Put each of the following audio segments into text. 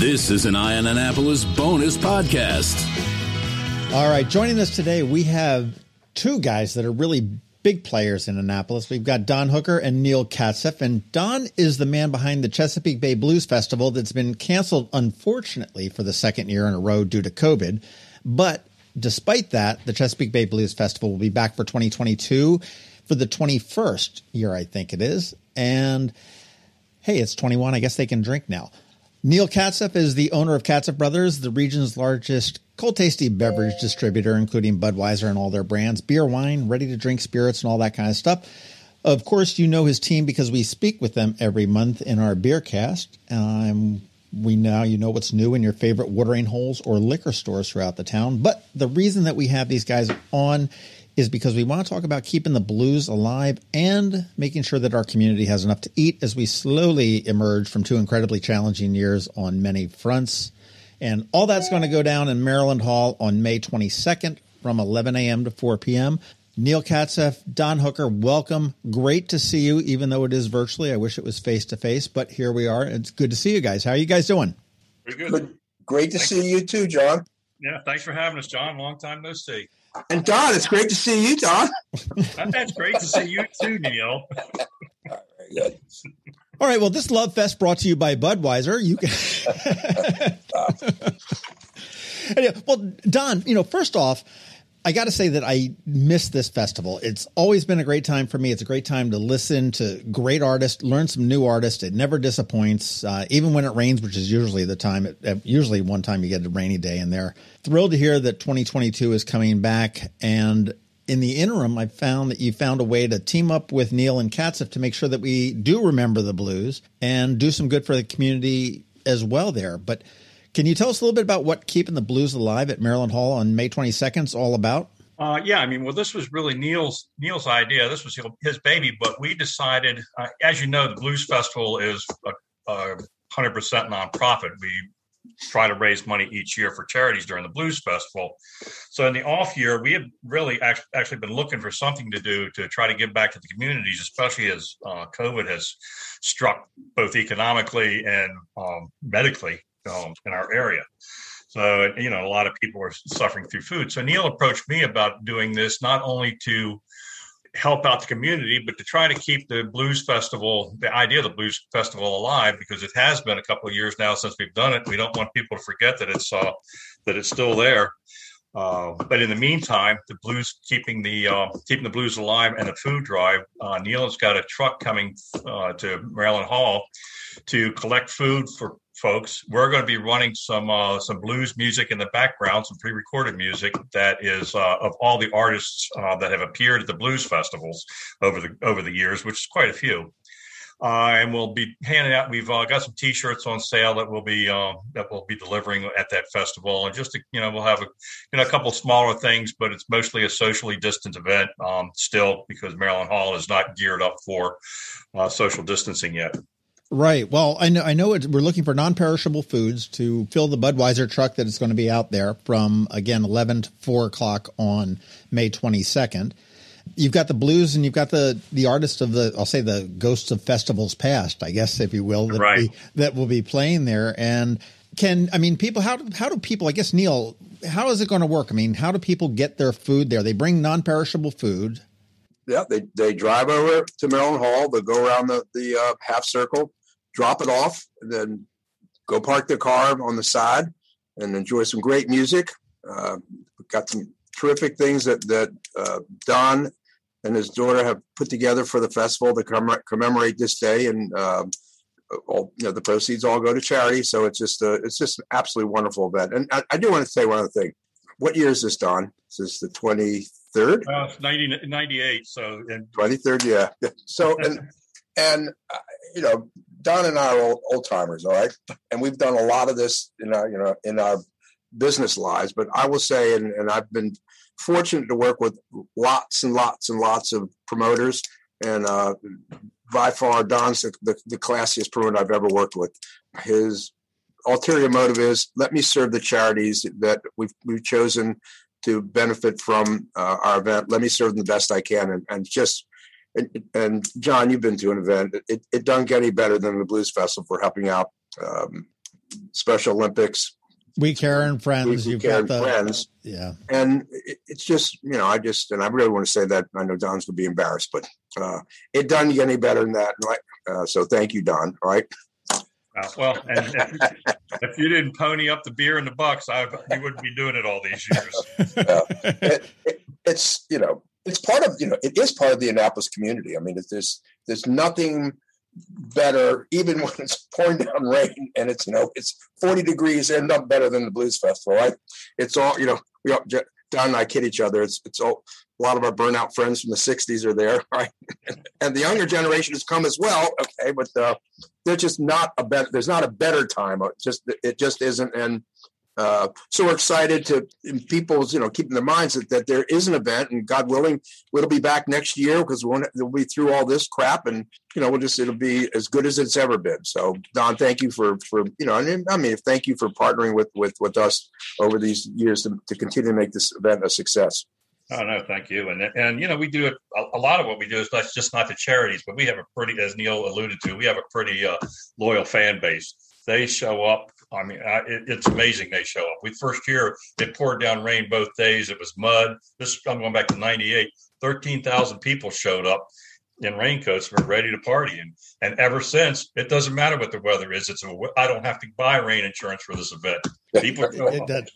This is an Eye on Annapolis bonus podcast. All right, joining us today, we have two guys that are really big players in Annapolis. We've got Don Hooker and Neal Katcef, and Don is the man behind the Chesapeake Bay Blues Festival that's been canceled, unfortunately, for the second year in a row due to COVID. But despite that, the Chesapeake Bay Blues Festival will be back for 2022 for the 21st year, I think it is. And hey, it's 21. I guess they can drink now. Neal Katcef is the owner of Katcef Brothers, the region's largest cold tasty beverage distributor, including Budweiser and all their brands, beer, wine, ready to drink spirits, and all that kind of stuff. Of course, you know his team because we speak with them every month in our beer cast. Um, we now you know what's new in your favorite watering holes or liquor stores throughout the town. But the reason that we have these guys on is because we want to talk about keeping the blues alive and making sure that our community has enough to eat as we slowly emerge from two incredibly challenging years on many fronts. And all that's going to go down in Maryland Hall on May 22nd from 11 a.m. to 4 p.m. Neal Katcef, Don Hooker, welcome. Great to see you, even though it is virtually. I wish it was face to face, but here we are. It's good to see you guys. How are you guys doing? Pretty good. good. Great to thanks. see you too, John. Yeah, thanks for having us, John. Long time no see. And Don, it's great to see you, Don. That's great to see you too, Neal. All right, All right, well, this Love Fest brought to you by Budweiser. You can. well, Don, you know, first off, I got to say that I miss this festival. It's always been a great time for me. It's a great time to listen to great artists, learn some new artists. It never disappoints, uh, even when it rains, which is usually the time. It, usually, one time you get a rainy day in there. Thrilled to hear that 2022 is coming back, and in the interim, I found that you found a way to team up with Neal and Katcef to make sure that we do remember the blues and do some good for the community as well there. But can you tell us a little bit about what Keeping the Blues Alive at Maryland Hall on May 22nd is all about? Uh, yeah, I mean, well, this was really Neil's Neal's idea. This was his baby, but we decided, uh, as you know, the Blues Festival is a hundred percent nonprofit. We try to raise money each year for charities during the Blues Festival. So in the off year, we have really act- actually been looking for something to do to try to give back to the communities, especially as uh, COVID has struck both economically and um, medically um, in our area. So, you know, a lot of people are suffering through food. So Neal approached me about doing this not only to help out the community, but to try to keep the blues festival, the idea of the blues festival alive, because it has been a couple of years now since we've done it. We don't want people to forget that it's uh, that it's still there. Uh, but in the meantime, the blues keeping the uh, keeping the blues alive and the food drive. Uh, Neal has got a truck coming uh, to Maryland Hall to collect food for folks. We're going to be running some uh, some blues music in the background, some pre-recorded music that is of all the artists that have appeared at the blues festivals over the over the years, which is quite a few. Uh, and we'll be handing out. We've uh, got some T-shirts on sale that we'll be uh, that we'll be delivering at that festival, and just to, you know we'll have a you know a couple smaller things, but it's mostly a socially distant event um, still because Maryland Hall is not geared up for social distancing yet. Right. Well, I know I know we're looking for non-perishable foods to fill the Budweiser truck that is going to be out there from again eleven to four o'clock on May twenty second. You've got the blues and you've got the the artists of the I'll say the ghosts of festivals past, I guess if you will, that right. be, that will be playing there. And can I mean people how how do people I guess Neil how is it going to work? I mean, how do people get their food there? They bring non-perishable food. Yeah, they, they drive over to Maryland Hall. They go around the the uh, half circle drop it off, and then go park the car on the side and enjoy some great music. Uh, got some terrific things that that uh, Don and his daughter have put together for the festival to commemorate, commemorate this day, and uh, all you know the proceeds all go to charity. So it's just a, it's just an absolutely wonderful event. And I, I do want to say one other thing. What year is this, Don? Is this the twenty third? Uh, 90, 98, So twenty third, yeah. So and and uh, you know Don and I are old, old timers, all right, and we've done a lot of this in our you know in our business lies, But I will say, and, and I've been fortunate to work with lots and lots and lots of promoters, and uh, by far Don's the, the, the classiest promoter I've ever worked with. His ulterior motive is let me serve the charities that we've we've chosen to benefit from uh, our event. Let me serve them the best I can, and, and just and, and John, you've been to an event. It, it doesn't get any better than the Blues Festival for helping out um, Special Olympics. We care and friends. We, we You've care got the friends. yeah. And it, it's just you know I just and I really want to say that I know Don's gonna be embarrassed, but uh, it doesn't get any better than that. Like uh, so, thank you, Don. All right. Uh, well, and if, if, you didn't pony up the beer and the bucks, I you wouldn't be doing it all these years. uh, it, it, it's you know it's part of you know it is part of the Annapolis community. I mean, there's there's nothing better even when it's pouring down rain and it's you know it's 40 degrees and not better than the blues festival right? It's all you know we all, don and i kid each other. It's it's all a lot of our burnout friends from the 60s are there right? And the younger generation has come as well okay but uh, there's just not a better there's not a better time it just it just isn't and uh, so we're excited to people's, you know, keeping their minds that, that there is an event, and God willing, we'll be back next year because we'll, we'll be through all this crap, and you know, we'll just it'll be as good as it's ever been. So, Don, thank you for for you know, I mean, thank you for partnering with with with us over these years to, to continue to make this event a success. Oh no, thank you. And and you know we do it. A, a, lot of what we do is not just not the charities, but we have a pretty, as Neal alluded to, we have a pretty uh, loyal fan base. They show up I mean, I, it, it's amazing they show up. We first year it poured down rain both days. It was mud. This I'm going back to '98. Thirteen thousand people showed up in raincoats. We're ready to party, and and ever since it doesn't matter what the weather is. It's a I don't have to buy rain insurance for this event. People show up. that,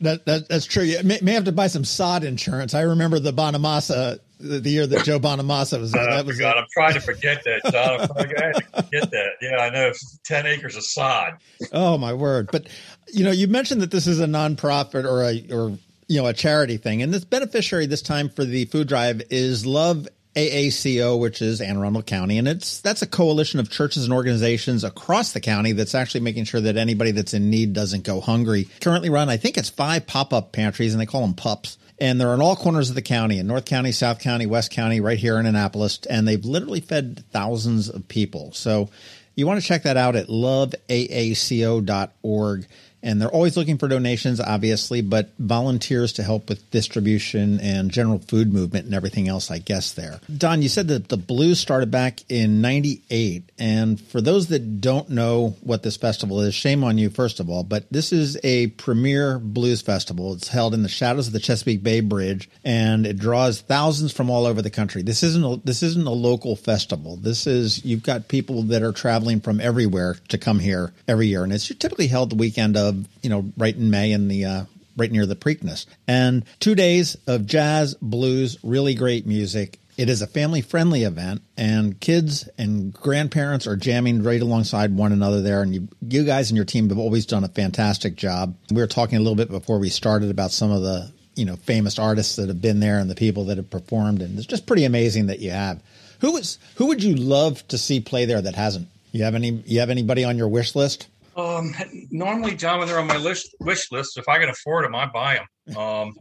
that, that, that's true. You may, may have to buy some sod insurance. I remember the Bonamassa the year that Joe Bonamassa was there. That uh, was God, I'm trying to forget that, John. I'm trying to forget that. Yeah, I know. Ten acres of sod. Oh my word! But you know, you mentioned that this is a nonprofit or a or you know a charity thing, and this beneficiary this time for the food drive is Love AACO, which is Anne Arundel County, and it's that's a coalition of churches and organizations across the county that's actually making sure that anybody that's in need doesn't go hungry. Currently run, I think it's five pop up pantries, and they call them pups and they're in all corners of the county in North County, South County, West County, right here in Annapolis, and they've literally fed thousands of people. So you want to check that out at loveaaco.org. And they're always looking for donations, obviously, but volunteers to help with distribution and general food movement and everything else, I guess, there. Don, you said that the blues started back in 98. And for those that don't know what this festival is, shame on you, first of all, but this is a premier blues festival. It's held in the shadows of the Chesapeake Bay Bridge and it draws thousands from all over the country. This isn't a, this isn't a local festival. This is, you've got people that are traveling from everywhere to come here every year. And it's typically held the weekend of you know, right in May in the uh, right near the Preakness. And two days of jazz, blues, really great music. It is a family friendly event, and kids and grandparents are jamming right alongside one another there. And you, you guys and your team have always done a fantastic job. We were talking a little bit before we started about some of the you know famous artists that have been there and the people that have performed, and it's just pretty amazing that you have. Who is who would you love to see play there that hasn't? You have any? You have anybody on your wish list? Um, normally, John, when they're on my list wish list, if I can afford them, I buy them. Um,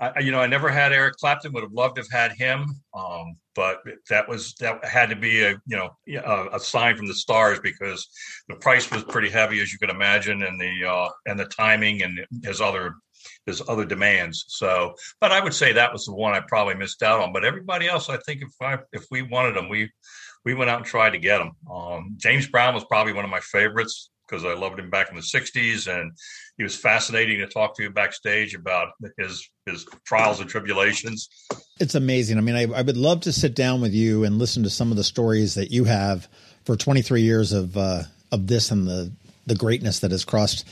I, you know, I never had Eric Clapton. Would have loved to have had him, um, but that was that had to be a you know a, a, sign from the stars because the price was pretty heavy, as you could imagine, and the uh, and the timing and his other his other demands. So, but I would say that was the one I probably missed out on. But everybody else, I think if I if we wanted them, we we went out and tried to get him. Um, James Brown was probably one of my favorites because I loved him back in the '60s, and he was fascinating to talk to backstage about his his trials and tribulations. It's amazing. I mean, I, I would love to sit down with you and listen to some of the stories that you have for 23 years of uh, of this and the the greatness that has crossed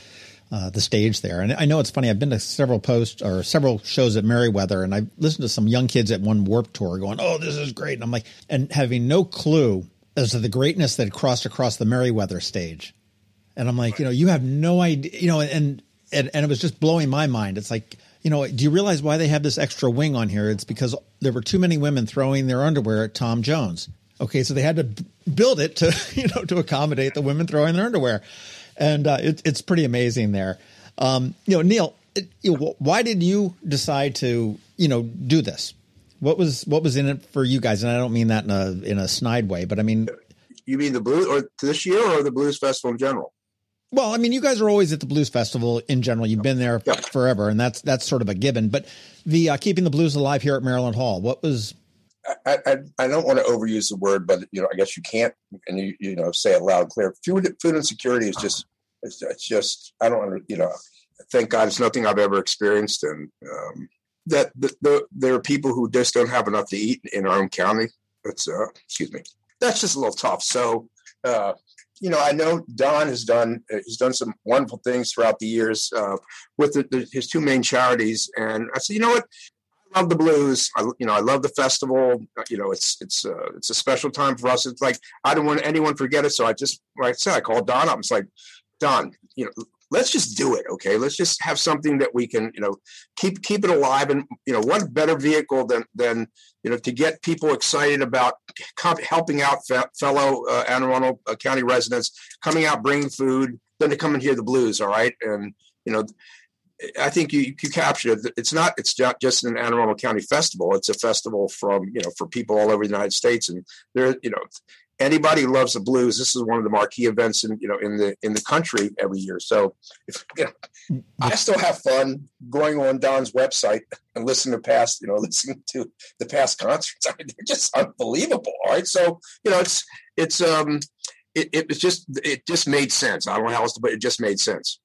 uh, the stage there. And I know it's funny. I've been to several posts or several shows at Merriweather, and I've listened to some young kids at one Warp Tour going, "Oh, this is great," and I'm like, and having no clue as to the greatness that crossed across the Merriweather stage. And I'm like, you know, you have no idea, you know, and and and it was just blowing my mind. It's like. You know, do you realize why they have this extra wing on here? It's because there were too many women throwing their underwear at Tom Jones. Okay, so they had to build it to you know to accommodate the women throwing their underwear and uh, it, it's pretty amazing there. Um, you know, Neal, it, you know, why did you decide to you know do this? What was what was in it for you guys? And I don't mean that in a in a snide way, but I mean, you mean the blues or this year or the blues festival in general? Well, I mean, you guys are always at the blues festival in general. You've been there yeah. forever, and that's that's sort of a given. But the uh, keeping the blues alive here at Maryland Hall, what was I, I, I, don't want to overuse the word, but you know, I guess you can't, and you you know, say it loud and clear. Food food insecurity is just it's, it's just I don't you know. Thank God, it's nothing I've ever experienced, and um, that the, the, there are people who just don't have enough to eat in our own county. That's uh, excuse me. That's just a little tough. So, uh, you know, I know Don has done he's done some wonderful things throughout the years uh, with the, the, his two main charities, and I said, you know what, love the blues. I, you know, I love the festival. You know, it's it's uh, it's a special time for us. It's like I don't want anyone forget it. So I just, like I said, I called Don up. It's like, Don, you know, let's just do it. Okay, let's just have something that we can, you know, keep keep it alive. And you know, what better vehicle than than you know to get people excited about helping out fellow uh, Anne Arundel uh, County residents, coming out, bringing food, than to come and hear the blues. All right, and you know I think you, you captured it. It's not. It's not just an Anne Arundel County festival. It's a festival from you know for people all over the United States, and there you know anybody who loves the blues. This is one of the marquee events in you know in the in the country every year. So if you know, I still have fun going on Don's website and listening to past you know listening to the past concerts. I mean, they're just unbelievable. All right, so you know it's it's um it, it was just it just made sense. I don't know how else to, but it just made sense.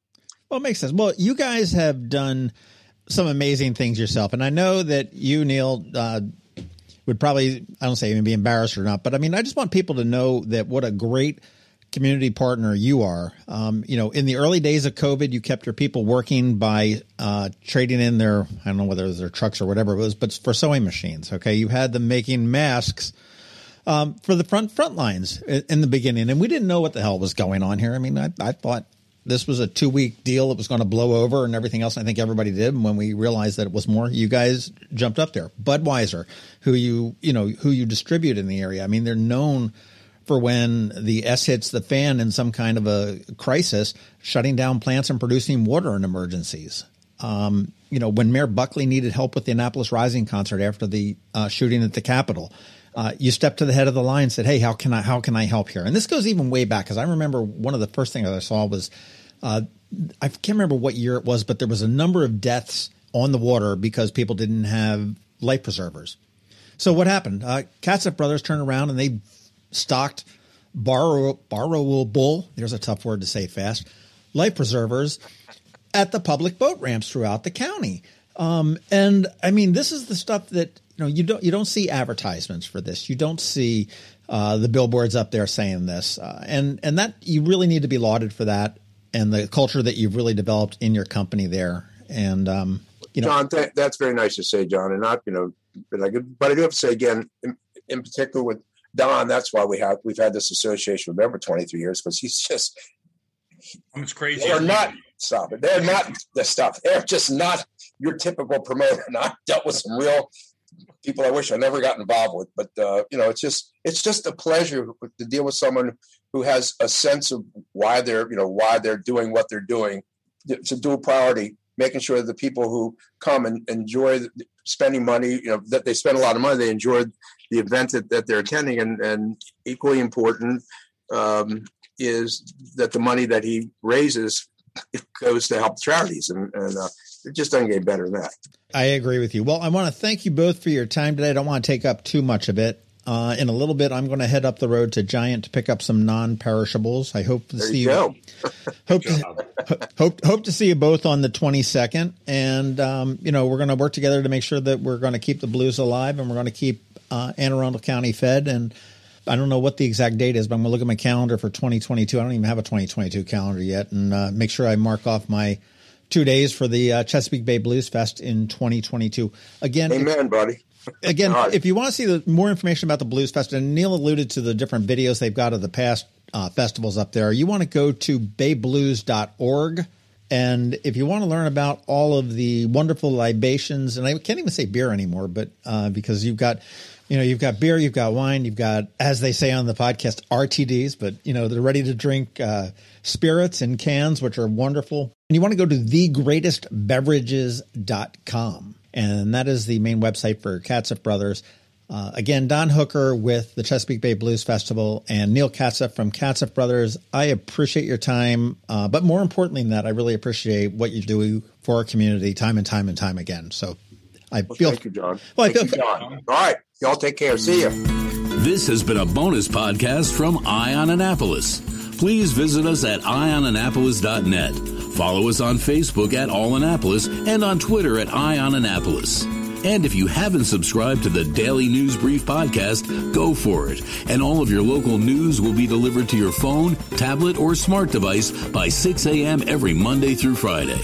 Well, it makes sense. Well, you guys have done some amazing things yourself, and I know that you, Neal, uh, would probably I don't say even be embarrassed or not, but I mean I just want people to know that what a great community partner you are. Um, you know, in the early days of COVID, you kept your people working by uh, trading in their I don't know whether it was their trucks or whatever it was, but for sewing machines. Okay, you had them making masks. Um, for the front front lines in the beginning, and we didn't know what the hell was going on here. I mean, I, I thought this was a two week deal. that was going to blow over and everything else. I think everybody did. And when we realized that it was more, you guys jumped up there. Budweiser, who you, you know, who you distribute in the area. I mean, they're known for when the S hits the fan in some kind of a crisis, shutting down plants and producing water in emergencies. Um, you know, when Mayor Buckley needed help with the Annapolis Rising concert after the uh, shooting at the Capital, uh, you stepped to the head of the line and said, "Hey, how can I how can I help here?" And this goes even way back because I remember one of the first things I saw was uh, I can't remember what year it was, but there was a number of deaths on the water because people didn't have life preservers. So what happened? Uh, Brothers turned around and they stocked borrow, borrowable. Bull. There's a tough word to say fast. Life preservers at the public boat ramps throughout the county. Um, and I mean, this is the stuff that you know you don't you don't see advertisements for this. You don't see uh, the billboards up there saying this, uh, and and that you really need to be lauded for that and the culture that you've really developed in your company there. And um, you know, John, th- that's very nice to say, John, and not you know, but I, but I do have to say again, in, in particular with Don, that's why we have we've had this association with him for 23 years because he's just. It's crazy. They're not stop it. They're not the stuff. They're just not your typical promoter. And I've dealt with some real people I wish I never got involved with. But uh, you know, it's just it's just a pleasure to deal with someone who has a sense of why they're you know why they're doing what they're doing. It's a dual priority, making sure that the people who come and enjoy spending money, you know, that they spend a lot of money, they enjoy the event that, that they're attending, and and equally important um, is that the money that he raises goes to help charities, and, and uh, it just doesn't get better than that. I agree with you. Well, I want to thank you both for your time today. I don't want to take up too much of it. Uh, in a little bit, I'm going to head up the road to Giant to pick up some non-perishables. I hope to there see you. you hope to, hope hope to see you both on the 22nd, and um, you know we're going to work together to make sure that we're going to keep the blues alive, and we're going to keep uh, Anne Arundel County fed. And I don't know what the exact date is, but I'm going to look at my calendar for 2022. I don't even have a 2022 calendar yet, and uh, make sure I mark off my two days for the uh, Chesapeake Bay Blues Fest in 2022. Again, amen, buddy. Again, right. if you want to see the more information about the Blues Fest, and Neal alluded to the different videos they've got of the past uh, festivals up there, you want to go to bayblues.org. And if you want to learn about all of the wonderful libations, and I can't even say beer anymore, but uh, because you've got, you know, you've got beer, you've got wine, you've got, as they say on the podcast, RTDs, but you know, they're ready to drink uh, spirits in cans, which are wonderful. And you want to go to thegreatestbeverages.com and that is the main website for Katcef Brothers. Uh, again, Don Hooker with the Chesapeake Bay Blues Festival and Neal Katcef from Katcef Brothers. I appreciate your time, uh, but more importantly than that, I really appreciate what you do for our community time and time and time again. So I well, feel. Thank you, John. Well, thank I feel. You, John. All right, y'all take care. See you. This has been a bonus podcast from Eye on Annapolis. Please visit us at eyeonannapolis.net. Follow us on Facebook at All Annapolis and on Twitter at Eye And if you haven't subscribed to the Daily News Brief podcast, go for it. And all of your local news will be delivered to your phone, tablet, or smart device by 6 a.m. every Monday through Friday.